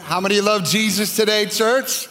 How many love Jesus today, church?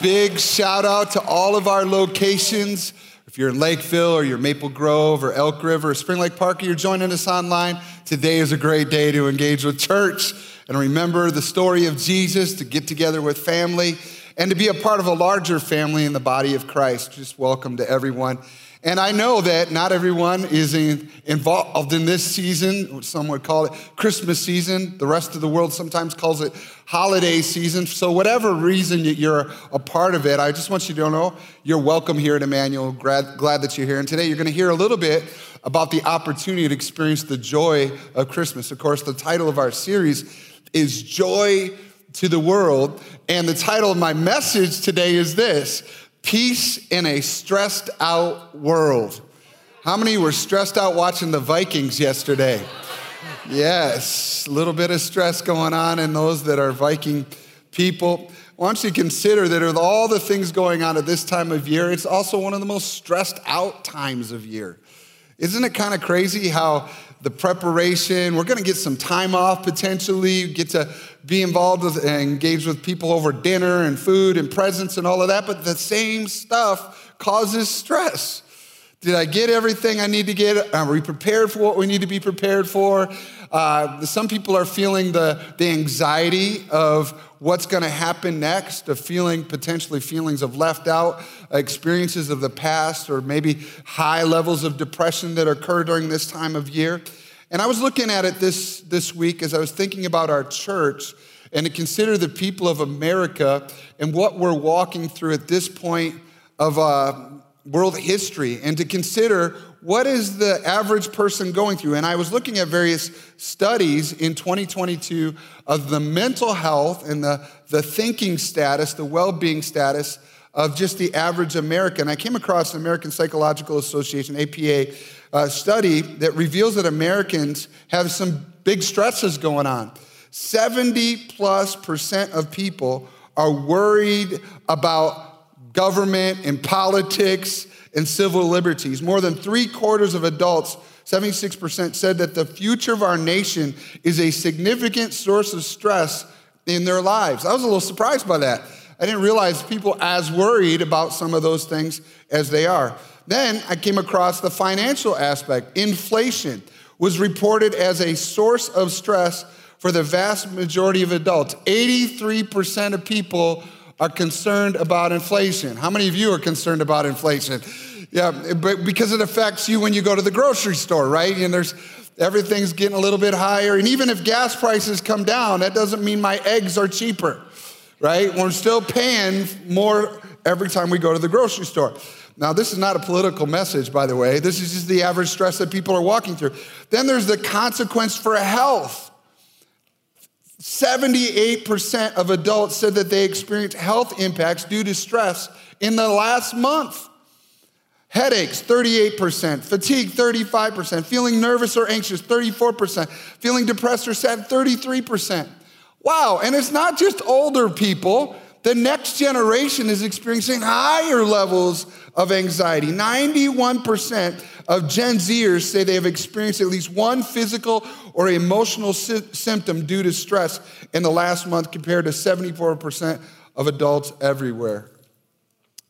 Big shout out to all of our locations. If you're in Lakeville or you're Maple Grove or Elk River or Spring Lake Park, you're joining us online, today is a great day to engage with church and remember the story of Jesus, to get together with family, and to be a part of a larger family in the body of Christ. Just welcome to everyone. And I know that not everyone is in, involved in this season, some would call it Christmas season. The rest of the world sometimes calls it holiday season. So, whatever reason you're a part of it, I just want you to know you're welcome here at Emmanuel. Glad, glad that you're here. And today you're going to hear a little bit about the opportunity to experience the joy of Christmas. Of course, the title of our series is Joy to the World. And the title of my message today is this Peace in a stressed out world. How many were stressed out watching the Vikings yesterday? Yes, a little bit of stress going on in those that are Viking people. Why don't you consider that with all the things going on at this time of year, it's also one of the most stressed out times of year. Isn't it kind of crazy how the preparation, we're going to get some time off potentially, get to be involved with and engage with people over dinner and food and presents and all of that, but the same stuff causes stress. Did I get everything I need to get? Are we prepared for what we need to be prepared for? Uh, some people are feeling the, the anxiety of what's going to happen next, of feeling potentially feelings of left out, experiences of the past, or maybe high levels of depression that occur during this time of year. And I was looking at it this, this week as I was thinking about our church and to consider the people of America and what we're walking through at this point of uh, world history and to consider what is the average person going through. And I was looking at various studies in 2022 of the mental health and the, the thinking status, the well being status of just the average American. I came across an American Psychological Association, APA, uh, study that reveals that Americans have some big stresses going on. 70 plus percent of people are worried about government and politics and civil liberties. More than three quarters of adults, 76%, said that the future of our nation is a significant source of stress in their lives. I was a little surprised by that. I didn't realize people as worried about some of those things as they are. Then I came across the financial aspect. Inflation was reported as a source of stress for the vast majority of adults. 83% of people are concerned about inflation. How many of you are concerned about inflation? Yeah, but because it affects you when you go to the grocery store, right? And there's everything's getting a little bit higher. And even if gas prices come down, that doesn't mean my eggs are cheaper right? We're still paying more every time we go to the grocery store. Now, this is not a political message, by the way. This is just the average stress that people are walking through. Then there's the consequence for health. 78% of adults said that they experienced health impacts due to stress in the last month. Headaches, 38%. Fatigue, 35%. Feeling nervous or anxious, 34%. Feeling depressed or sad, 33%. Wow, and it's not just older people. The next generation is experiencing higher levels of anxiety. 91% of Gen Zers say they have experienced at least one physical or emotional sy- symptom due to stress in the last month, compared to 74% of adults everywhere.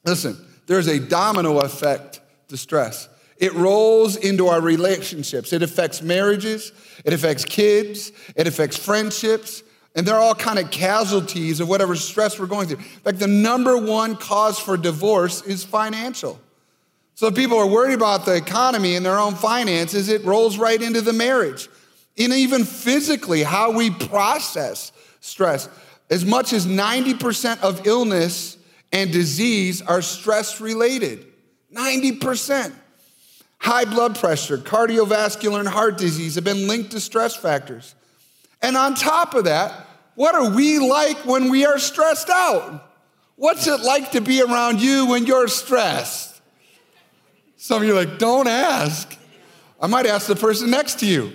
Listen, there's a domino effect to stress. It rolls into our relationships. It affects marriages, it affects kids, it affects friendships, and they're all kind of casualties of whatever stress we're going through. In fact, the number one cause for divorce is financial. So if people are worried about the economy and their own finances, it rolls right into the marriage. And even physically, how we process stress. As much as 90% of illness and disease are stress related. 90%. High blood pressure, cardiovascular, and heart disease have been linked to stress factors. And on top of that, what are we like when we are stressed out? What's it like to be around you when you're stressed? Some of you are like, don't ask. I might ask the person next to you.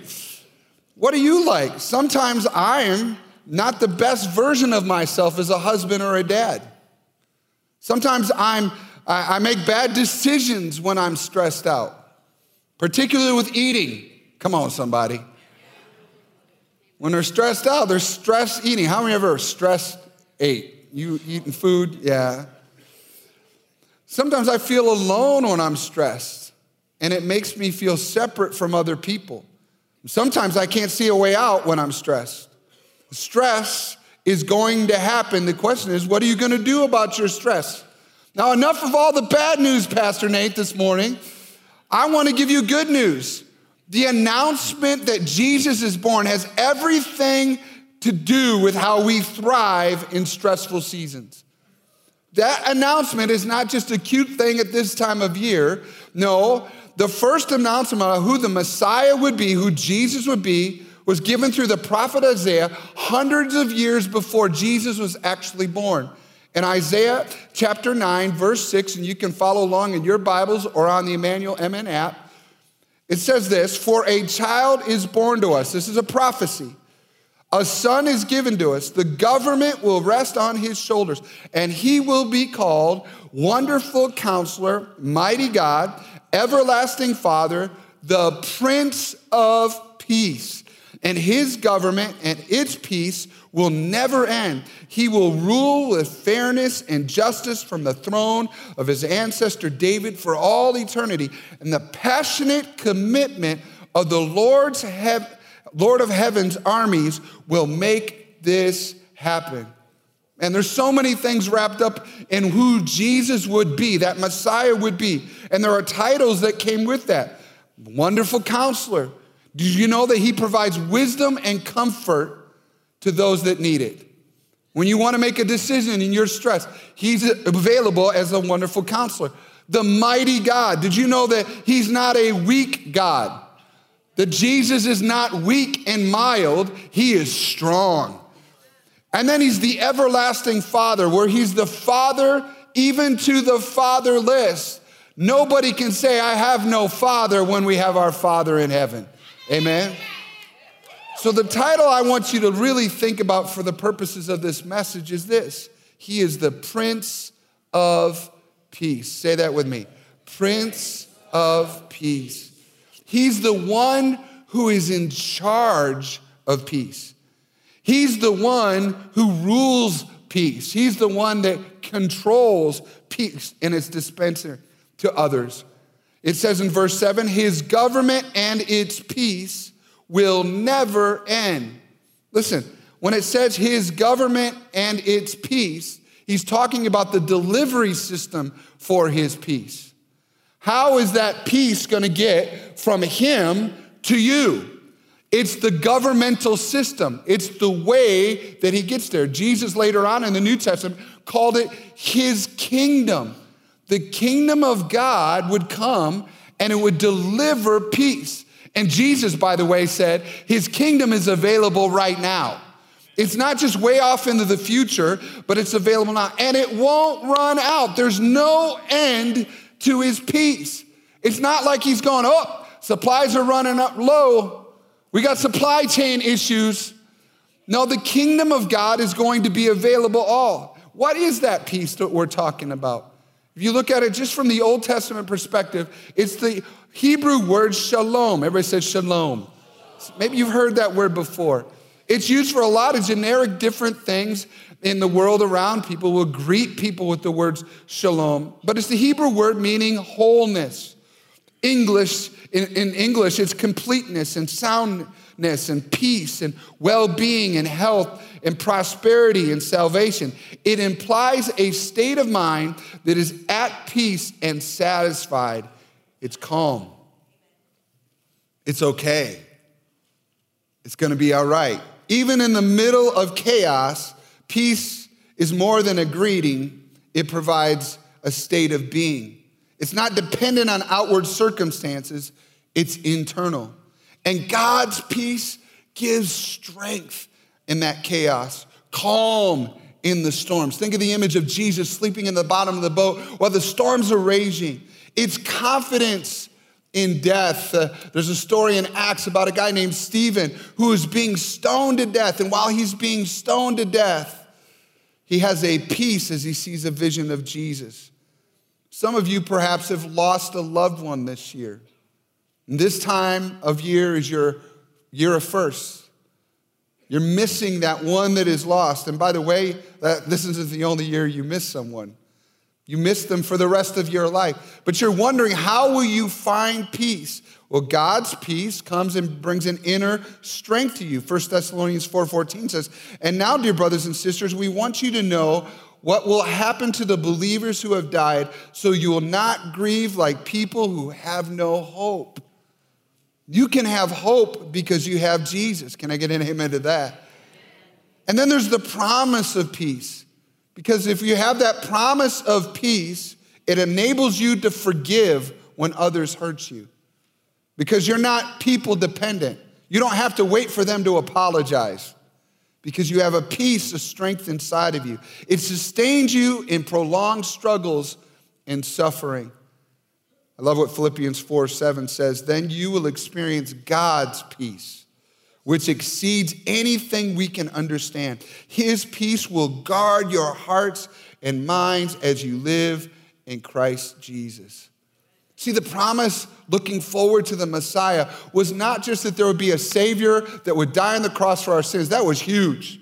What are you like? Sometimes I'm not the best version of myself as a husband or a dad. Sometimes I'm, I make bad decisions when I'm stressed out, particularly with eating. Come on, somebody. When they're stressed out, they're stress eating. How many ever stressed ate? You eating food? Yeah. Sometimes I feel alone when I'm stressed, and it makes me feel separate from other people. Sometimes I can't see a way out when I'm stressed. Stress is going to happen. The question is, what are you going to do about your stress? Now, enough of all the bad news, Pastor Nate, this morning. I want to give you good news. The announcement that Jesus is born has everything to do with how we thrive in stressful seasons. That announcement is not just a cute thing at this time of year. No, the first announcement of who the Messiah would be, who Jesus would be, was given through the prophet Isaiah hundreds of years before Jesus was actually born. In Isaiah chapter 9, verse 6, and you can follow along in your Bibles or on the Emmanuel MN app, it says this For a child is born to us. This is a prophecy. A son is given to us. The government will rest on his shoulders, and he will be called Wonderful Counselor, Mighty God, Everlasting Father, the Prince of Peace and his government and its peace will never end. He will rule with fairness and justice from the throne of his ancestor David for all eternity. And the passionate commitment of the Lord's hev- Lord of heaven's armies will make this happen. And there's so many things wrapped up in who Jesus would be, that Messiah would be. And there are titles that came with that. Wonderful counselor, do you know that He provides wisdom and comfort to those that need it? When you want to make a decision and you're stressed, He's available as a wonderful counselor. The mighty God. Did you know that He's not a weak God? That Jesus is not weak and mild, He is strong. And then He's the everlasting Father, where He's the Father even to the fatherless. Nobody can say, I have no father when we have our Father in heaven. Amen. So, the title I want you to really think about for the purposes of this message is this He is the Prince of Peace. Say that with me Prince of Peace. He's the one who is in charge of peace. He's the one who rules peace. He's the one that controls peace and its dispenser to others. It says in verse 7 His government and its peace will never end. Listen, when it says His government and its peace, He's talking about the delivery system for His peace. How is that peace going to get from Him to you? It's the governmental system. It's the way that he gets there. Jesus later on in the New Testament called it his kingdom the kingdom of God would come and it would deliver peace. And Jesus, by the way, said his kingdom is available right now. It's not just way off into the future, but it's available now. And it won't run out. There's no end to his peace. It's not like he's going, oh, supplies are running up low. We got supply chain issues. No, the kingdom of God is going to be available all. What is that peace that we're talking about? If you look at it just from the Old Testament perspective, it's the Hebrew word shalom. Everybody says shalom. Maybe you've heard that word before. It's used for a lot of generic different things in the world around. People will greet people with the words shalom, but it's the Hebrew word meaning wholeness. English, in, in English, it's completeness and soundness and peace and well being and health and prosperity and salvation. It implies a state of mind that is at peace and satisfied. It's calm. It's okay. It's going to be all right. Even in the middle of chaos, peace is more than a greeting, it provides a state of being. It's not dependent on outward circumstances, it's internal. And God's peace gives strength in that chaos, calm in the storms. Think of the image of Jesus sleeping in the bottom of the boat while the storms are raging. It's confidence in death. Uh, there's a story in Acts about a guy named Stephen who is being stoned to death. And while he's being stoned to death, he has a peace as he sees a vision of Jesus. Some of you perhaps have lost a loved one this year. And this time of year is your year of first. You're missing that one that is lost. And by the way, that, this isn't the only year you miss someone. You miss them for the rest of your life. But you're wondering, how will you find peace? Well, God's peace comes and brings an inner strength to you. 1 Thessalonians 4:14 says, "And now, dear brothers and sisters, we want you to know what will happen to the believers who have died, so you will not grieve like people who have no hope." You can have hope because you have Jesus. Can I get an amen to that? And then there's the promise of peace. Because if you have that promise of peace, it enables you to forgive when others hurt you because you're not people dependent. You don't have to wait for them to apologize because you have a peace, a strength inside of you. It sustains you in prolonged struggles and suffering. I love what Philippians 4 7 says. Then you will experience God's peace, which exceeds anything we can understand. His peace will guard your hearts and minds as you live in Christ Jesus. See, the promise looking forward to the Messiah was not just that there would be a Savior that would die on the cross for our sins, that was huge.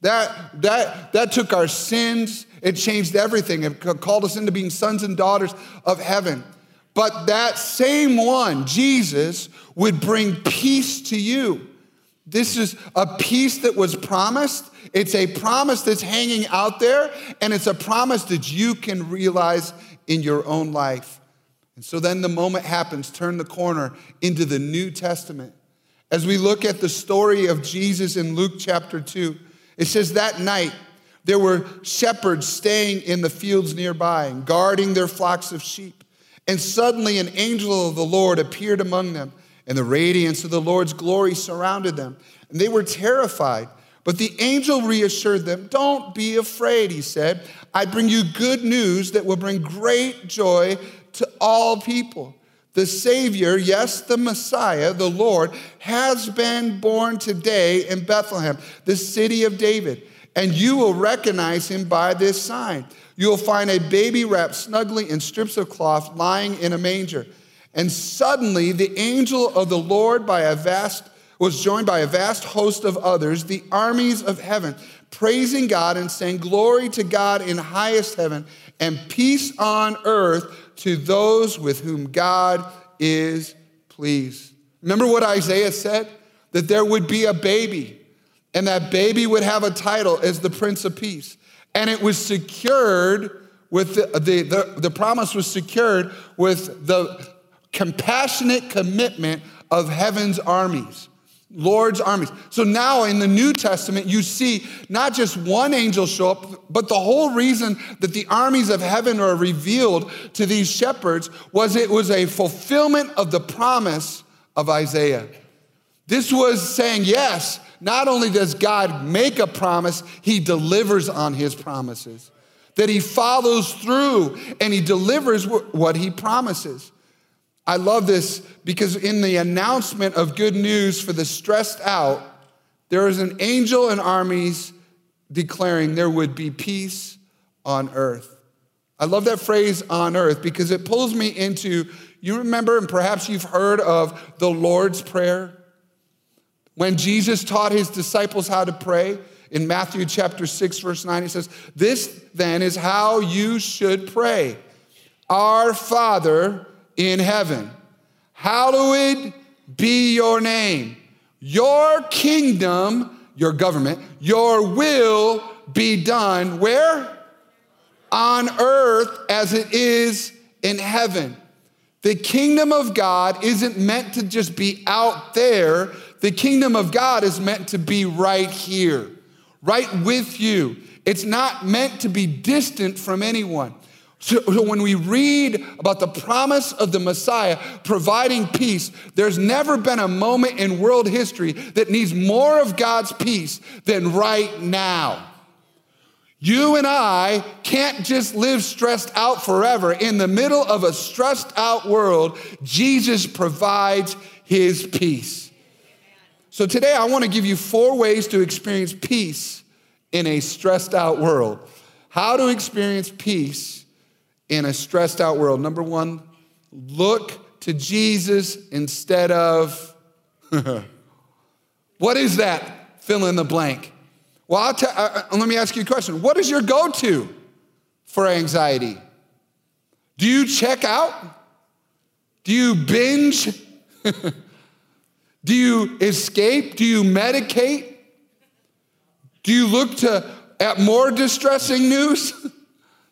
That, that, that took our sins, it changed everything. It called us into being sons and daughters of heaven. But that same one, Jesus, would bring peace to you. This is a peace that was promised. It's a promise that's hanging out there, and it's a promise that you can realize in your own life. And so then the moment happens, turn the corner into the New Testament. As we look at the story of Jesus in Luke chapter 2, it says that night there were shepherds staying in the fields nearby and guarding their flocks of sheep. And suddenly an angel of the Lord appeared among them, and the radiance of the Lord's glory surrounded them. And they were terrified. But the angel reassured them, Don't be afraid, he said. I bring you good news that will bring great joy to all people. The Savior, yes, the Messiah, the Lord, has been born today in Bethlehem, the city of David. And you will recognize him by this sign. You will find a baby wrapped snugly in strips of cloth lying in a manger. And suddenly the angel of the Lord by a vast was joined by a vast host of others, the armies of heaven, praising God and saying, Glory to God in highest heaven, and peace on earth to those with whom God is pleased. Remember what Isaiah said? That there would be a baby, and that baby would have a title as the Prince of Peace. And it was secured with the, the, the, the promise was secured with the compassionate commitment of heaven's armies. Lord's armies. So now in the New Testament, you see not just one angel show up, but the whole reason that the armies of heaven are revealed to these shepherds was it was a fulfillment of the promise of Isaiah. This was saying, yes, not only does God make a promise, he delivers on his promises. That he follows through and he delivers what he promises. I love this because in the announcement of good news for the stressed out, there is an angel and armies declaring there would be peace on earth. I love that phrase on earth because it pulls me into, you remember, and perhaps you've heard of the Lord's Prayer. When Jesus taught his disciples how to pray in Matthew chapter 6, verse 9, he says, This then is how you should pray Our Father in heaven. Hallowed be your name. Your kingdom, your government, your will be done where? On earth as it is in heaven. The kingdom of God isn't meant to just be out there. The kingdom of God is meant to be right here, right with you. It's not meant to be distant from anyone. So, when we read about the promise of the Messiah providing peace, there's never been a moment in world history that needs more of God's peace than right now. You and I can't just live stressed out forever. In the middle of a stressed out world, Jesus provides his peace. So today I want to give you four ways to experience peace in a stressed out world. How to experience peace in a stressed out world. Number one, look to Jesus instead of. what is that? fill in the blank. Well, I'll t- uh, let me ask you a question. What is your go to for anxiety? Do you check out? Do you binge? Do you escape? Do you medicate? Do you look to, at more distressing news?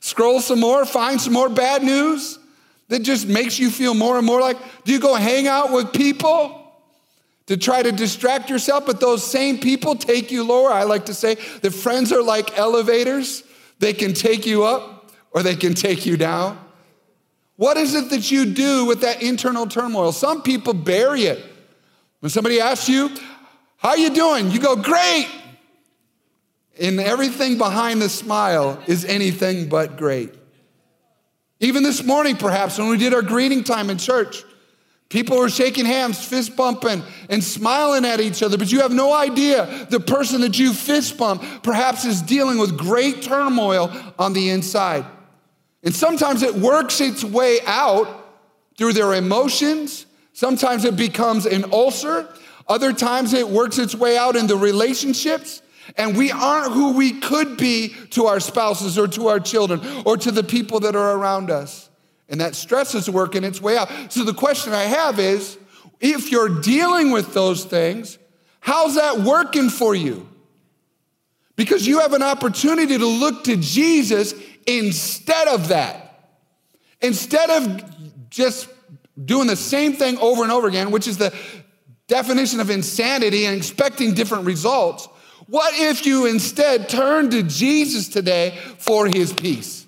Scroll some more, find some more bad news that just makes you feel more and more like, do you go hang out with people? to try to distract yourself, but those same people take you lower. I like to say that friends are like elevators, they can take you up or they can take you down. What is it that you do with that internal turmoil? Some people bury it. When somebody asks you, How are you doing? You go, Great. And everything behind the smile is anything but great. Even this morning, perhaps, when we did our greeting time in church, People were shaking hands, fist bumping, and smiling at each other, but you have no idea the person that you fist bump perhaps is dealing with great turmoil on the inside. And sometimes it works its way out through their emotions. Sometimes it becomes an ulcer. Other times it works its way out in the relationships. And we aren't who we could be to our spouses or to our children or to the people that are around us. And that stress is working its way out. So the question I have is if you're dealing with those things, how's that working for you? Because you have an opportunity to look to Jesus instead of that. Instead of just doing the same thing over and over again, which is the definition of insanity and expecting different results, what if you instead turn to Jesus today for his peace?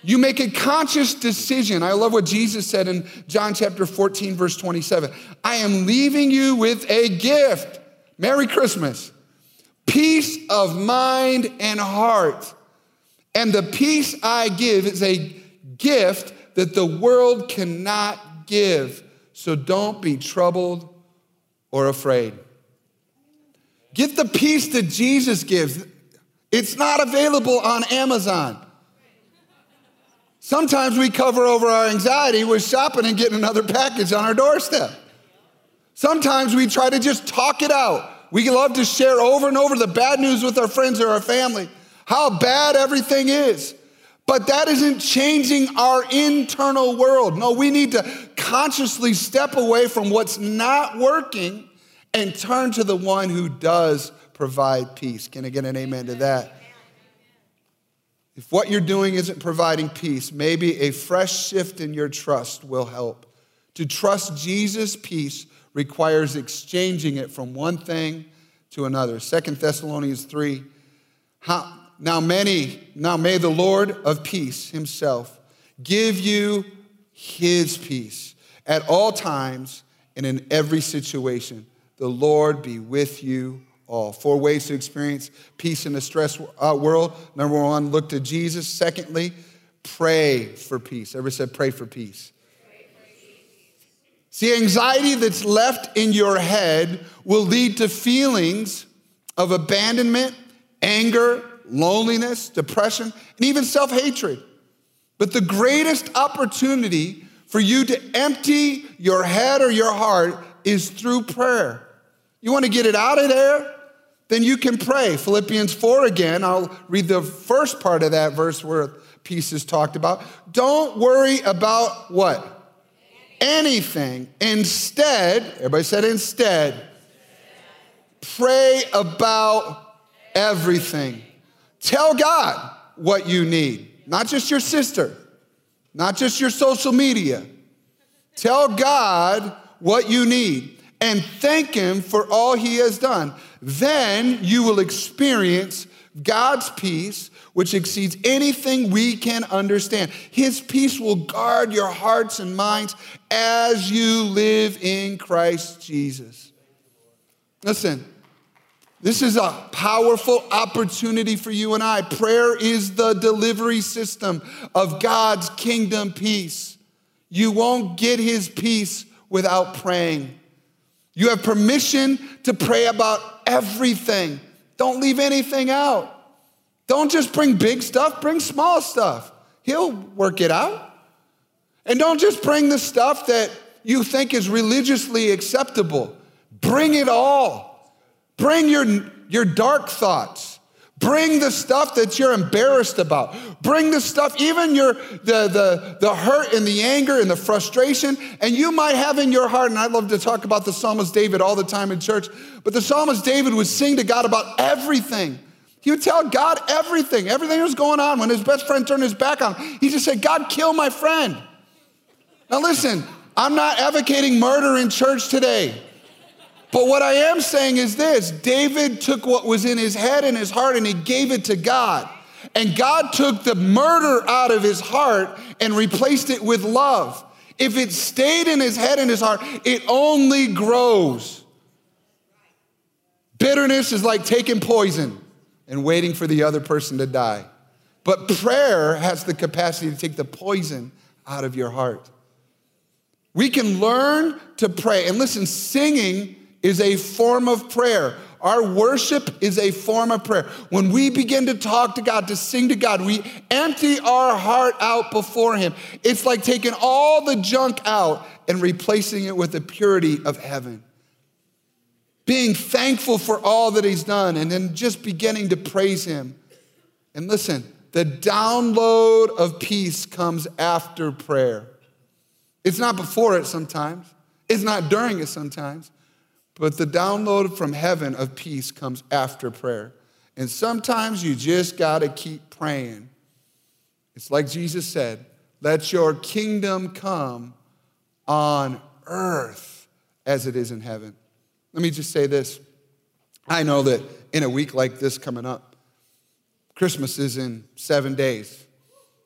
You make a conscious decision. I love what Jesus said in John chapter 14, verse 27. I am leaving you with a gift. Merry Christmas. Peace of mind and heart. And the peace I give is a gift that the world cannot give. So don't be troubled or afraid. Get the peace that Jesus gives. It's not available on Amazon. Sometimes we cover over our anxiety with shopping and getting another package on our doorstep. Sometimes we try to just talk it out. We love to share over and over the bad news with our friends or our family, how bad everything is. But that isn't changing our internal world. No, we need to consciously step away from what's not working and turn to the one who does provide peace. Can I get an amen to that? If what you're doing isn't providing peace, maybe a fresh shift in your trust will help. To trust Jesus' peace requires exchanging it from one thing to another. Second Thessalonians 3. How, now, many, now may the Lord of peace himself give you his peace at all times and in every situation. The Lord be with you all. Four ways to experience peace in a stress uh, world. Number one, look to Jesus. Secondly, pray for peace. Everybody said, pray for peace. See, anxiety that's left in your head will lead to feelings of abandonment, anger, loneliness, depression, and even self hatred. But the greatest opportunity for you to empty your head or your heart is through prayer. You want to get it out of there? then you can pray. Philippians 4 again, I'll read the first part of that verse where peace is talked about. Don't worry about what? Anything. Instead, everybody said instead, pray about everything. Tell God what you need, not just your sister, not just your social media. Tell God what you need and thank Him for all He has done then you will experience God's peace, which exceeds anything we can understand. His peace will guard your hearts and minds as you live in Christ Jesus. Listen, this is a powerful opportunity for you and I. Prayer is the delivery system of God's kingdom peace. You won't get his peace without praying. You have permission to pray about everything. Don't leave anything out. Don't just bring big stuff, bring small stuff. He'll work it out. And don't just bring the stuff that you think is religiously acceptable. Bring it all. Bring your, your dark thoughts. Bring the stuff that you're embarrassed about. Bring the stuff, even your the, the, the hurt and the anger and the frustration, and you might have in your heart, and I love to talk about the psalmist David all the time in church, but the psalmist David would sing to God about everything. He would tell God everything, everything that was going on. When his best friend turned his back on him, he just said, God, kill my friend. Now listen, I'm not advocating murder in church today. But what I am saying is this David took what was in his head and his heart and he gave it to God. And God took the murder out of his heart and replaced it with love. If it stayed in his head and his heart, it only grows. Bitterness is like taking poison and waiting for the other person to die. But prayer has the capacity to take the poison out of your heart. We can learn to pray. And listen, singing is a form of prayer. Our worship is a form of prayer. When we begin to talk to God, to sing to God, we empty our heart out before Him. It's like taking all the junk out and replacing it with the purity of heaven being thankful for all that he's done, and then just beginning to praise him. And listen, the download of peace comes after prayer. It's not before it sometimes, it's not during it sometimes, but the download from heaven of peace comes after prayer. And sometimes you just got to keep praying. It's like Jesus said, let your kingdom come on earth as it is in heaven. Let me just say this. I know that in a week like this coming up, Christmas is in seven days.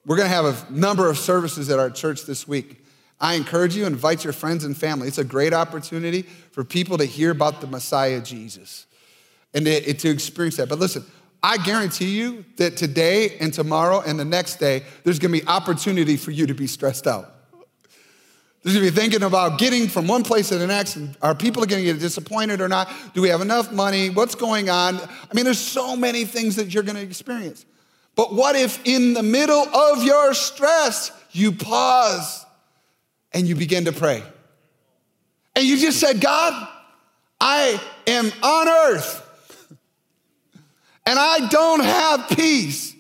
We're going to have a number of services at our church this week. I encourage you, invite your friends and family. It's a great opportunity for people to hear about the Messiah Jesus and to, to experience that. But listen, I guarantee you that today and tomorrow and the next day, there's gonna be opportunity for you to be stressed out. There's gonna be thinking about getting from one place to the next. And are people to get disappointed or not? Do we have enough money? What's going on? I mean, there's so many things that you're to experience. But what if in the middle of your stress, you pause and you begin to pray? And you just said, God, I am on earth and I don't have peace.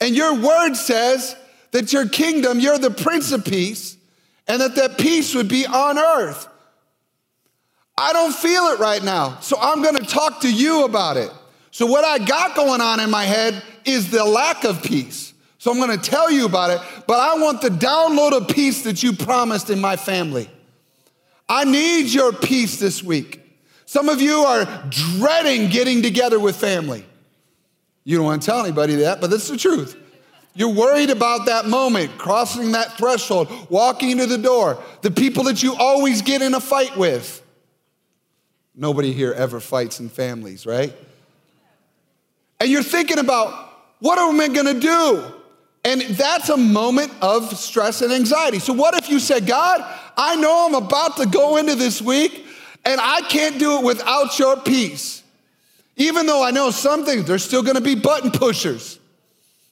And your word says that your kingdom, you're the prince of peace and that that peace would be on earth. I don't feel it right now, so I'm gonna talk to you about it. So, what I got going on in my head is the lack of peace. So, I'm gonna tell you about it, but I want the download of peace that you promised in my family. I need your peace this week. Some of you are dreading getting together with family. You don't wanna tell anybody that, but that's the truth. You're worried about that moment, crossing that threshold, walking to the door, the people that you always get in a fight with. Nobody here ever fights in families, right? And you're thinking about, what am I gonna do? And that's a moment of stress and anxiety. So, what if you said, God, I know I'm about to go into this week and I can't do it without your peace. Even though I know some things, there's still gonna be button pushers.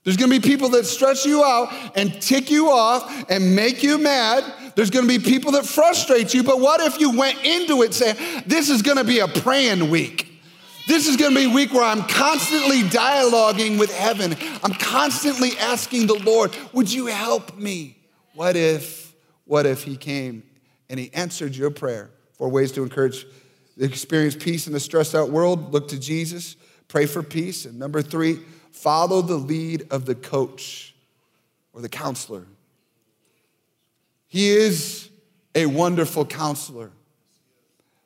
There's gonna be people that stress you out and tick you off and make you mad. There's gonna be people that frustrate you. But what if you went into it saying, This is gonna be a praying week? This is gonna be a week where I'm constantly dialoguing with heaven. I'm constantly asking the Lord, Would you help me? What if, what if He came and He answered your prayer? Four ways to encourage, experience peace in a stressed out world look to Jesus, pray for peace. And number three, follow the lead of the coach or the counselor. He is a wonderful counselor.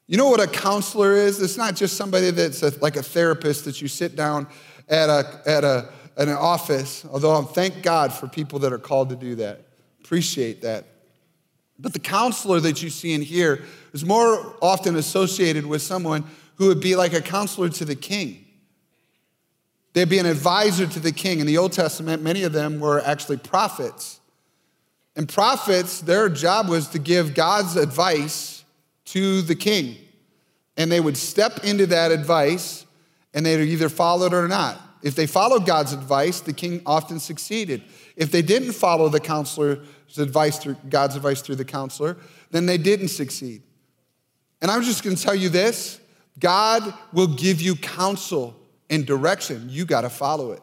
You know what a counselor is? It's not just somebody that's a, like a therapist that you sit down at, a, at, a, at an office, although I'm thank God for people that are called to do that. Appreciate that. But the counselor that you see in here is more often associated with someone who would be like a counselor to the king. They'd be an advisor to the king. In the Old Testament, many of them were actually prophets. And prophets, their job was to give God's advice to the king. And they would step into that advice and they'd either follow it or not. If they followed God's advice, the king often succeeded. If they didn't follow the counselor's advice through God's advice through the counselor, then they didn't succeed. And I'm just going to tell you this God will give you counsel and direction. You got to follow it.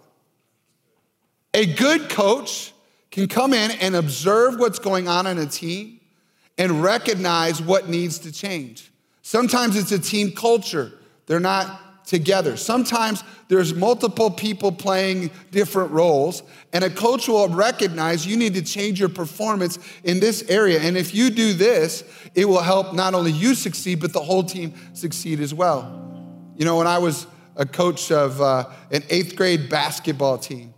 A good coach can come in and observe what's going on in a team and recognize what needs to change. Sometimes it's a team culture, they're not together. Sometimes there's multiple people playing different roles, and a coach will recognize you need to change your performance in this area. And if you do this, it will help not only you succeed, but the whole team succeed as well. You know, when I was a coach of uh, an eighth grade basketball team,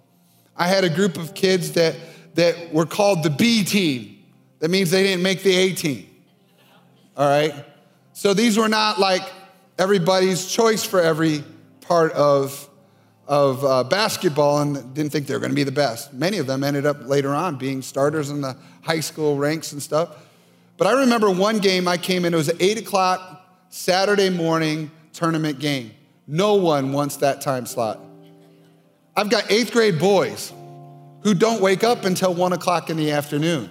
I had a group of kids that, that were called the B team. That means they didn't make the A team. All right? So these were not like everybody's choice for every part of, of uh, basketball and didn't think they were going to be the best. Many of them ended up later on being starters in the high school ranks and stuff. But I remember one game I came in, it was an 8 o'clock Saturday morning tournament game. No one wants that time slot. I've got eighth grade boys who don't wake up until 1 o'clock in the afternoon.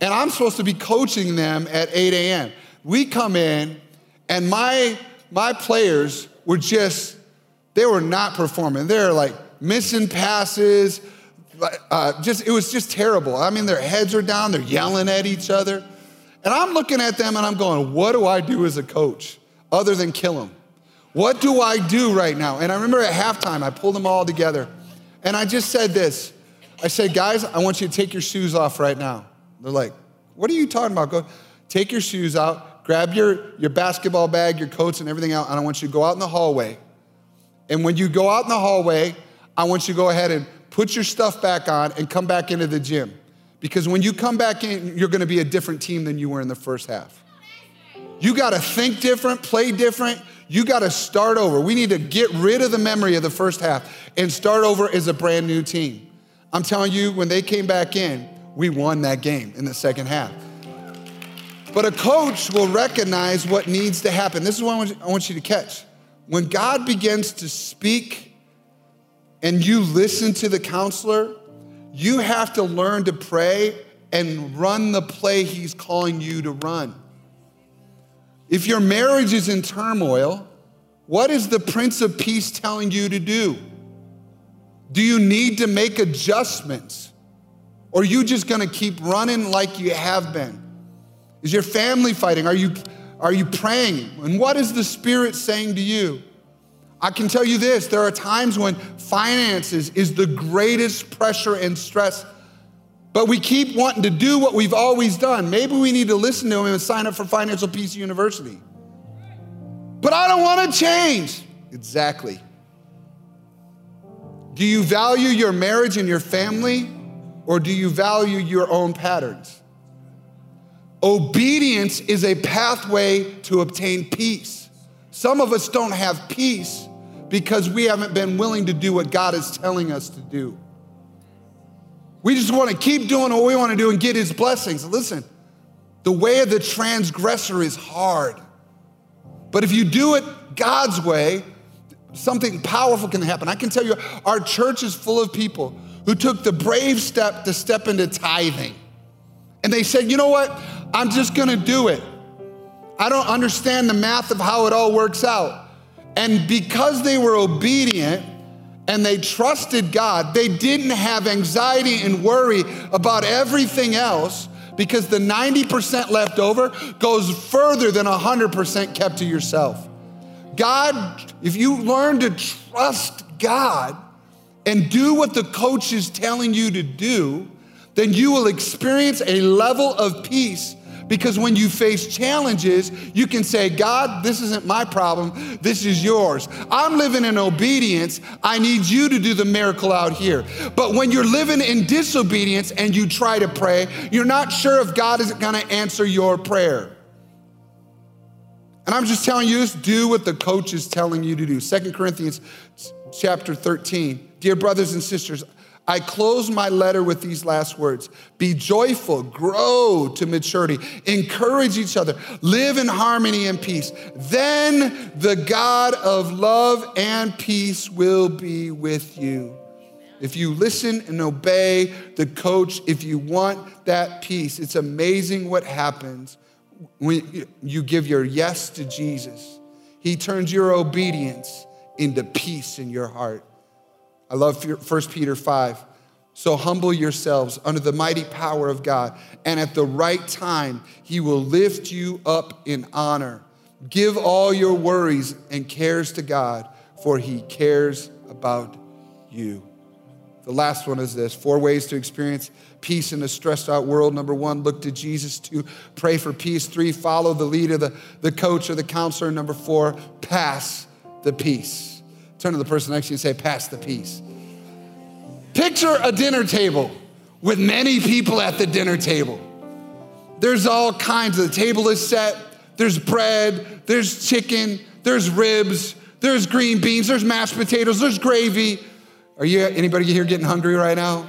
And I'm supposed to be coaching them at 8 a.m. We come in, and my, my players were just they were not performing. They're like missing passes. Uh, just it was just terrible. I mean, their heads are down. They're yelling at each other, and I'm looking at them and I'm going, "What do I do as a coach other than kill them? What do I do right now?" And I remember at halftime, I pulled them all together, and I just said this. I said, "Guys, I want you to take your shoes off right now." They're like, "What are you talking about?" Go, take your shoes out, grab your your basketball bag, your coats, and everything out, and I want you to go out in the hallway and when you go out in the hallway, I want you to go ahead and put your stuff back on and come back into the gym. Because when you come back in, you're gonna be a different team than you were in the first half. You gotta think different, play different. You gotta start over. We need to get rid of the memory of the first half and start over as a brand new team. I'm telling you, when they came back in, we won that game in the second half. But a coach will recognize what needs to happen. This is what I want you to catch when God begins to speak and you listen to the counselor, you have to learn to pray and run the play he's calling you to run. If your marriage is in turmoil, what is the Prince of Peace telling you to do? Do you need to make adjustments? Or are you just gonna keep running like you have been? Is your family fighting? Are you are you praying? And what is the Spirit saying to you? I can tell you this there are times when finances is the greatest pressure and stress, but we keep wanting to do what we've always done. Maybe we need to listen to Him and sign up for Financial Peace University. But I don't want to change. Exactly. Do you value your marriage and your family, or do you value your own patterns? Obedience is a pathway to obtain peace. Some of us don't have peace because we haven't been willing to do what God is telling us to do. We just want to keep doing what we want to do and get his blessings. Listen, the way of the transgressor is hard. But if you do it God's way, something powerful can happen. I can tell you, our church is full of people who took the brave step to step into tithing. And they said, you know what? I'm just gonna do it. I don't understand the math of how it all works out. And because they were obedient and they trusted God, they didn't have anxiety and worry about everything else because the 90% left over goes further than 100% kept to yourself. God, if you learn to trust God and do what the coach is telling you to do, then you will experience a level of peace because when you face challenges, you can say, God, this isn't my problem, this is yours. I'm living in obedience. I need you to do the miracle out here. But when you're living in disobedience and you try to pray, you're not sure if God is to answer your prayer. And I'm just telling you this do what the coach is telling you to do. Second Corinthians chapter 13. Dear brothers and sisters, I close my letter with these last words Be joyful, grow to maturity, encourage each other, live in harmony and peace. Then the God of love and peace will be with you. If you listen and obey the coach, if you want that peace, it's amazing what happens when you give your yes to Jesus. He turns your obedience into peace in your heart. I love 1 Peter 5. So humble yourselves under the mighty power of God, and at the right time, He will lift you up in honor. Give all your worries and cares to God, for He cares about you. The last one is this four ways to experience peace in a stressed out world. Number one, look to Jesus. Two, pray for peace. Three, follow the leader, the, the coach or the counselor. Number four, pass the peace. Turn to the person next to you and say, pass the peace. Picture a dinner table with many people at the dinner table. There's all kinds. The table is set. There's bread, there's chicken, there's ribs, there's green beans, there's mashed potatoes, there's gravy. Are you anybody here getting hungry right now?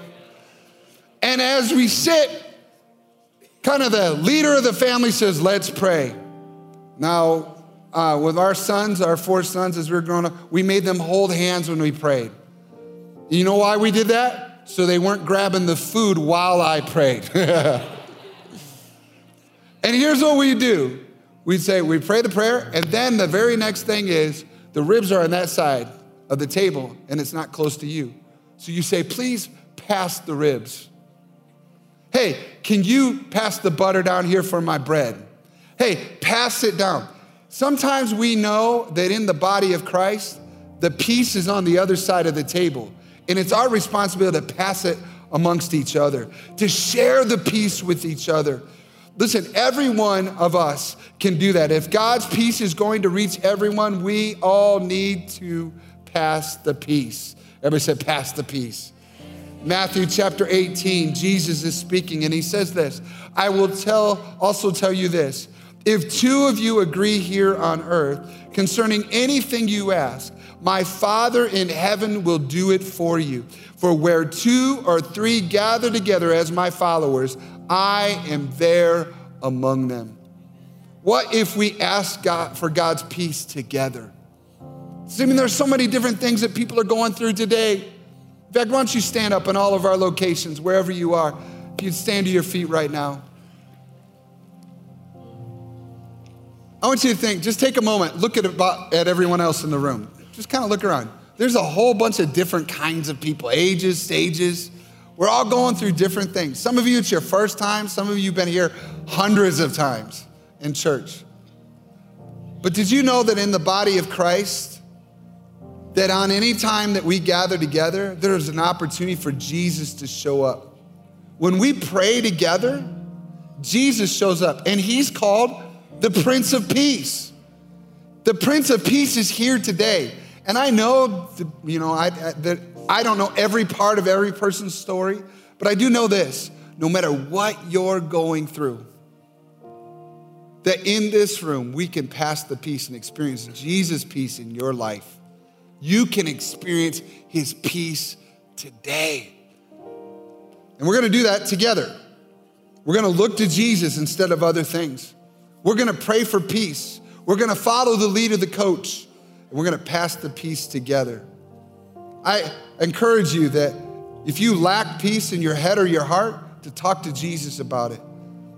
And as we sit, kind of the leader of the family says, Let's pray. Now, uh, with our sons, our four sons, as we were growing up, we made them hold hands when we prayed. You know why we did that? So they weren't grabbing the food while I prayed. and here's what we do we'd say, we pray the prayer, and then the very next thing is the ribs are on that side of the table and it's not close to you. So you say, please pass the ribs. Hey, can you pass the butter down here for my bread? Hey, pass it down. Sometimes we know that in the body of Christ, the peace is on the other side of the table. And it's our responsibility to pass it amongst each other, to share the peace with each other. Listen, every one of us can do that. If God's peace is going to reach everyone, we all need to pass the peace. Everybody said, pass the peace. Matthew chapter 18, Jesus is speaking and he says this I will tell, also tell you this. If two of you agree here on earth concerning anything you ask, my Father in heaven will do it for you. For where two or three gather together as my followers, I am there among them. What if we ask God for God's peace together? I mean, there's so many different things that people are going through today. In fact, why don't you stand up in all of our locations, wherever you are? If you'd stand to your feet right now. I want you to think, just take a moment, look at, about, at everyone else in the room. Just kind of look around. There's a whole bunch of different kinds of people, ages, stages. We're all going through different things. Some of you, it's your first time. Some of you have been here hundreds of times in church. But did you know that in the body of Christ, that on any time that we gather together, there's an opportunity for Jesus to show up. When we pray together, Jesus shows up, and he's called the Prince of Peace. The Prince of Peace is here today. And I know, you know, I, that I don't know every part of every person's story, but I do know this no matter what you're going through, that in this room we can pass the peace and experience Jesus' peace in your life. You can experience his peace today. And we're gonna do that together. We're gonna look to Jesus instead of other things. We're gonna pray for peace. We're gonna follow the lead of the coach, and we're gonna pass the peace together. I encourage you that if you lack peace in your head or your heart, to talk to Jesus about it.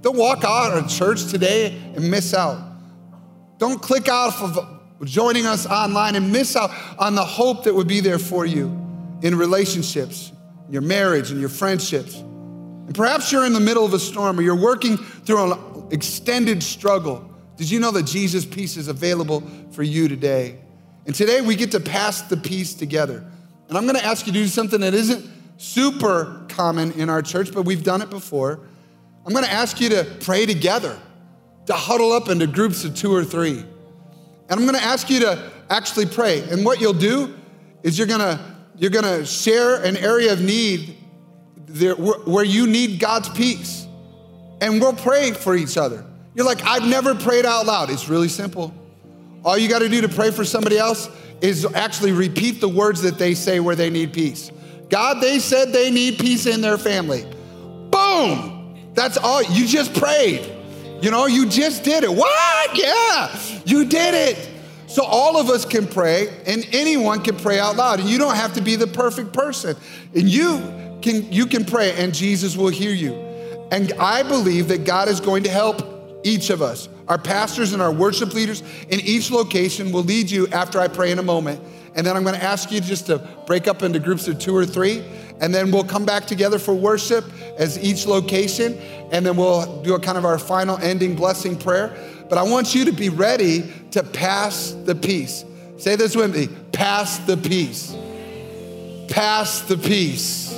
Don't walk out of church today and miss out. Don't click off of joining us online and miss out on the hope that would be there for you in relationships, in your marriage, and your friendships. And perhaps you're in the middle of a storm or you're working through an extended struggle. Did you know that Jesus' peace is available for you today? And today we get to pass the peace together. And I'm gonna ask you to do something that isn't super common in our church, but we've done it before. I'm gonna ask you to pray together, to huddle up into groups of two or three. And I'm gonna ask you to actually pray. And what you'll do is you're gonna, you're gonna share an area of need there, where you need God's peace. And we'll pray for each other. You're like, I've never prayed out loud. It's really simple. All you gotta do to pray for somebody else is actually repeat the words that they say where they need peace. God, they said they need peace in their family. Boom! That's all. You just prayed. You know, you just did it. What? Yeah, you did it. So all of us can pray, and anyone can pray out loud. And you don't have to be the perfect person. And you can you can pray, and Jesus will hear you. And I believe that God is going to help each of us. Our pastors and our worship leaders in each location will lead you after I pray in a moment. And then I'm going to ask you just to break up into groups of two or three. And then we'll come back together for worship as each location. And then we'll do a kind of our final ending blessing prayer. But I want you to be ready to pass the peace. Say this with me pass the peace. Pass the peace.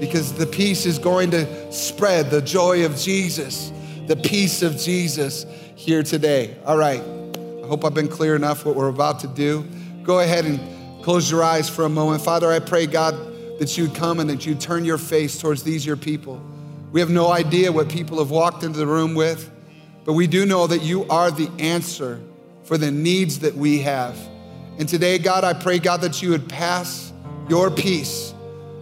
Because the peace is going to spread the joy of Jesus, the peace of Jesus here today. All right. I hope I've been clear enough what we're about to do. Go ahead and close your eyes for a moment. Father, I pray, God, that you'd come and that you'd turn your face towards these, your people. We have no idea what people have walked into the room with, but we do know that you are the answer for the needs that we have. And today, God, I pray, God, that you would pass your peace,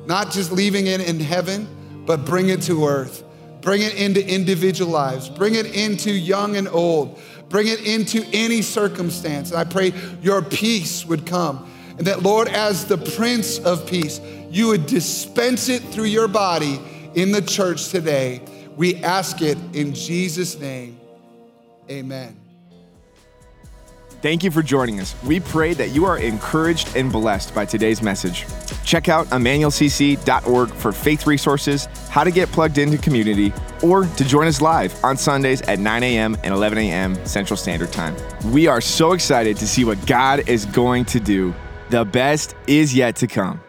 not just leaving it in heaven, but bring it to earth. Bring it into individual lives. Bring it into young and old. Bring it into any circumstance. And I pray your peace would come. And that, Lord, as the Prince of Peace, you would dispense it through your body in the church today. We ask it in Jesus' name. Amen. Thank you for joining us. We pray that you are encouraged and blessed by today's message. Check out emmanuelcc.org for faith resources, how to get plugged into community, or to join us live on Sundays at 9 a.m. and 11 a.m. Central Standard Time. We are so excited to see what God is going to do. The best is yet to come.